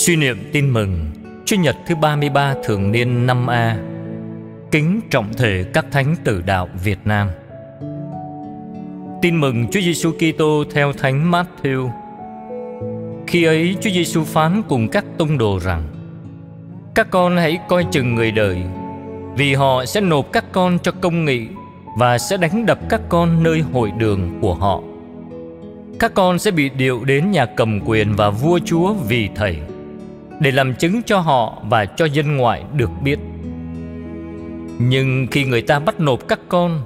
Suy niệm tin mừng Chủ nhật thứ 33 thường niên năm A Kính trọng thể các thánh tử đạo Việt Nam Tin mừng Chúa Giêsu Kitô theo Thánh Matthew. Khi ấy Chúa Giêsu phán cùng các tông đồ rằng: Các con hãy coi chừng người đời, vì họ sẽ nộp các con cho công nghị và sẽ đánh đập các con nơi hội đường của họ. Các con sẽ bị điệu đến nhà cầm quyền và vua chúa vì thầy để làm chứng cho họ và cho dân ngoại được biết. Nhưng khi người ta bắt nộp các con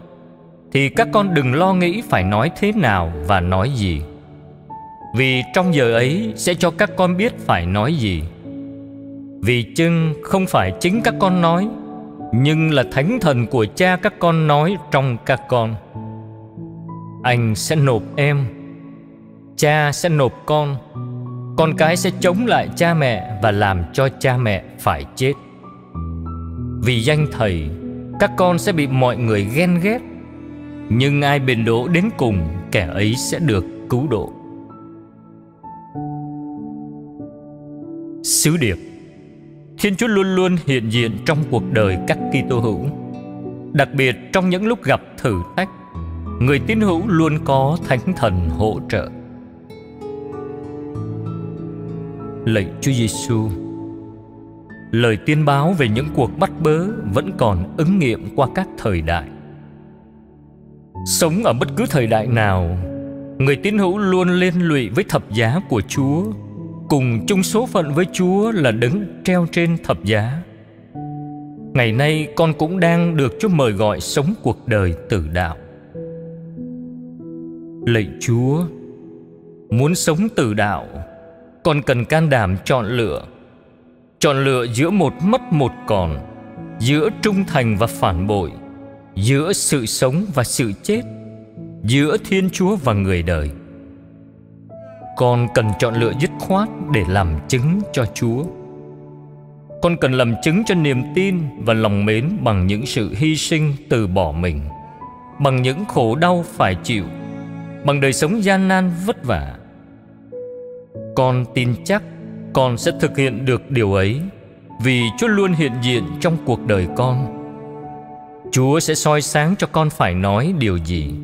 thì các con đừng lo nghĩ phải nói thế nào và nói gì. Vì trong giờ ấy sẽ cho các con biết phải nói gì. Vì chưng không phải chính các con nói, nhưng là thánh thần của cha các con nói trong các con. Anh sẽ nộp em, cha sẽ nộp con, con cái sẽ chống lại cha mẹ và làm cho cha mẹ phải chết. Vì danh thầy, các con sẽ bị mọi người ghen ghét nhưng ai bền đỗ đến cùng kẻ ấy sẽ được cứu độ. Sứ điệp. Thiên chúa luôn luôn hiện diện trong cuộc đời các kitô hữu đặc biệt trong những lúc gặp thử thách người tín hữu luôn có thánh thần hỗ trợ. Lạy chúa giêsu lời tiên báo về những cuộc bắt bớ vẫn còn ứng nghiệm qua các thời đại. Sống ở bất cứ thời đại nào, Người tín hữu luôn liên lụy với thập giá của Chúa, Cùng chung số phận với Chúa là đứng treo trên thập giá. Ngày nay, con cũng đang được Chúa mời gọi sống cuộc đời tử đạo. Lạy Chúa, Muốn sống tử đạo con cần can đảm chọn lựa. Chọn lựa giữa một mất một còn, Giữa trung thành và phản bội, giữa sự sống và sự chết, giữa thiên chúa và người đời. Con cần chọn lựa dứt khoát để làm chứng cho chúa. Con cần làm chứng cho niềm tin và lòng mến bằng những sự hy sinh từ bỏ mình, bằng những khổ đau phải chịu, bằng đời sống gian nan vất vả con tin chắc con sẽ thực hiện được điều ấy, vì chúa luôn hiện diện trong cuộc đời con. Chúa sẽ soi sáng cho con phải nói điều gì.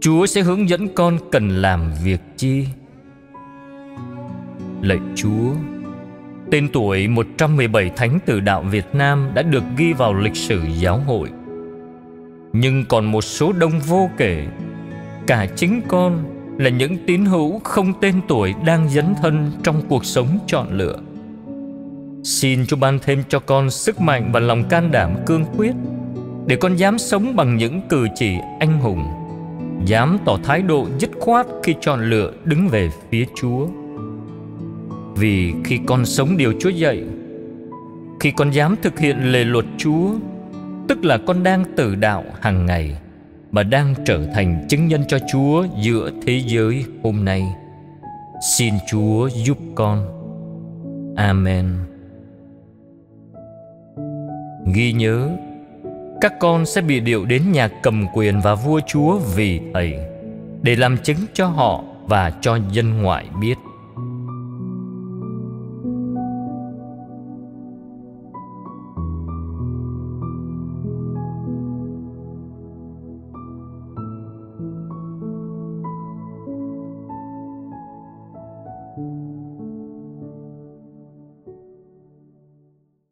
Chúa sẽ hướng dẫn con cần làm việc chi. Lạy Chúa, Tên tuổi 117 thánh tử đạo Việt Nam đã được ghi vào lịch sử giáo hội. Nhưng còn một số đông vô kể, Cả chính con là những tín hữu không tên tuổi đang dấn thân trong cuộc sống chọn lựa. Xin Chúa ban thêm cho con sức mạnh và lòng can đảm cương quyết để con dám sống bằng những cử chỉ anh hùng, dám tỏ thái độ dứt khoát khi chọn lựa đứng về phía chúa. Vì khi con sống điều chúa dạy, khi con dám thực hiện lề luật chúa, tức là con đang tử đạo hàng ngày mà đang trở thành chứng nhân cho chúa giữa thế giới hôm nay. Xin chúa giúp con. Amen. Ghi nhớ, các con sẽ bị điệu đến nhà cầm quyền và vua chúa vì thầy, để làm chứng cho họ và cho dân ngoại biết.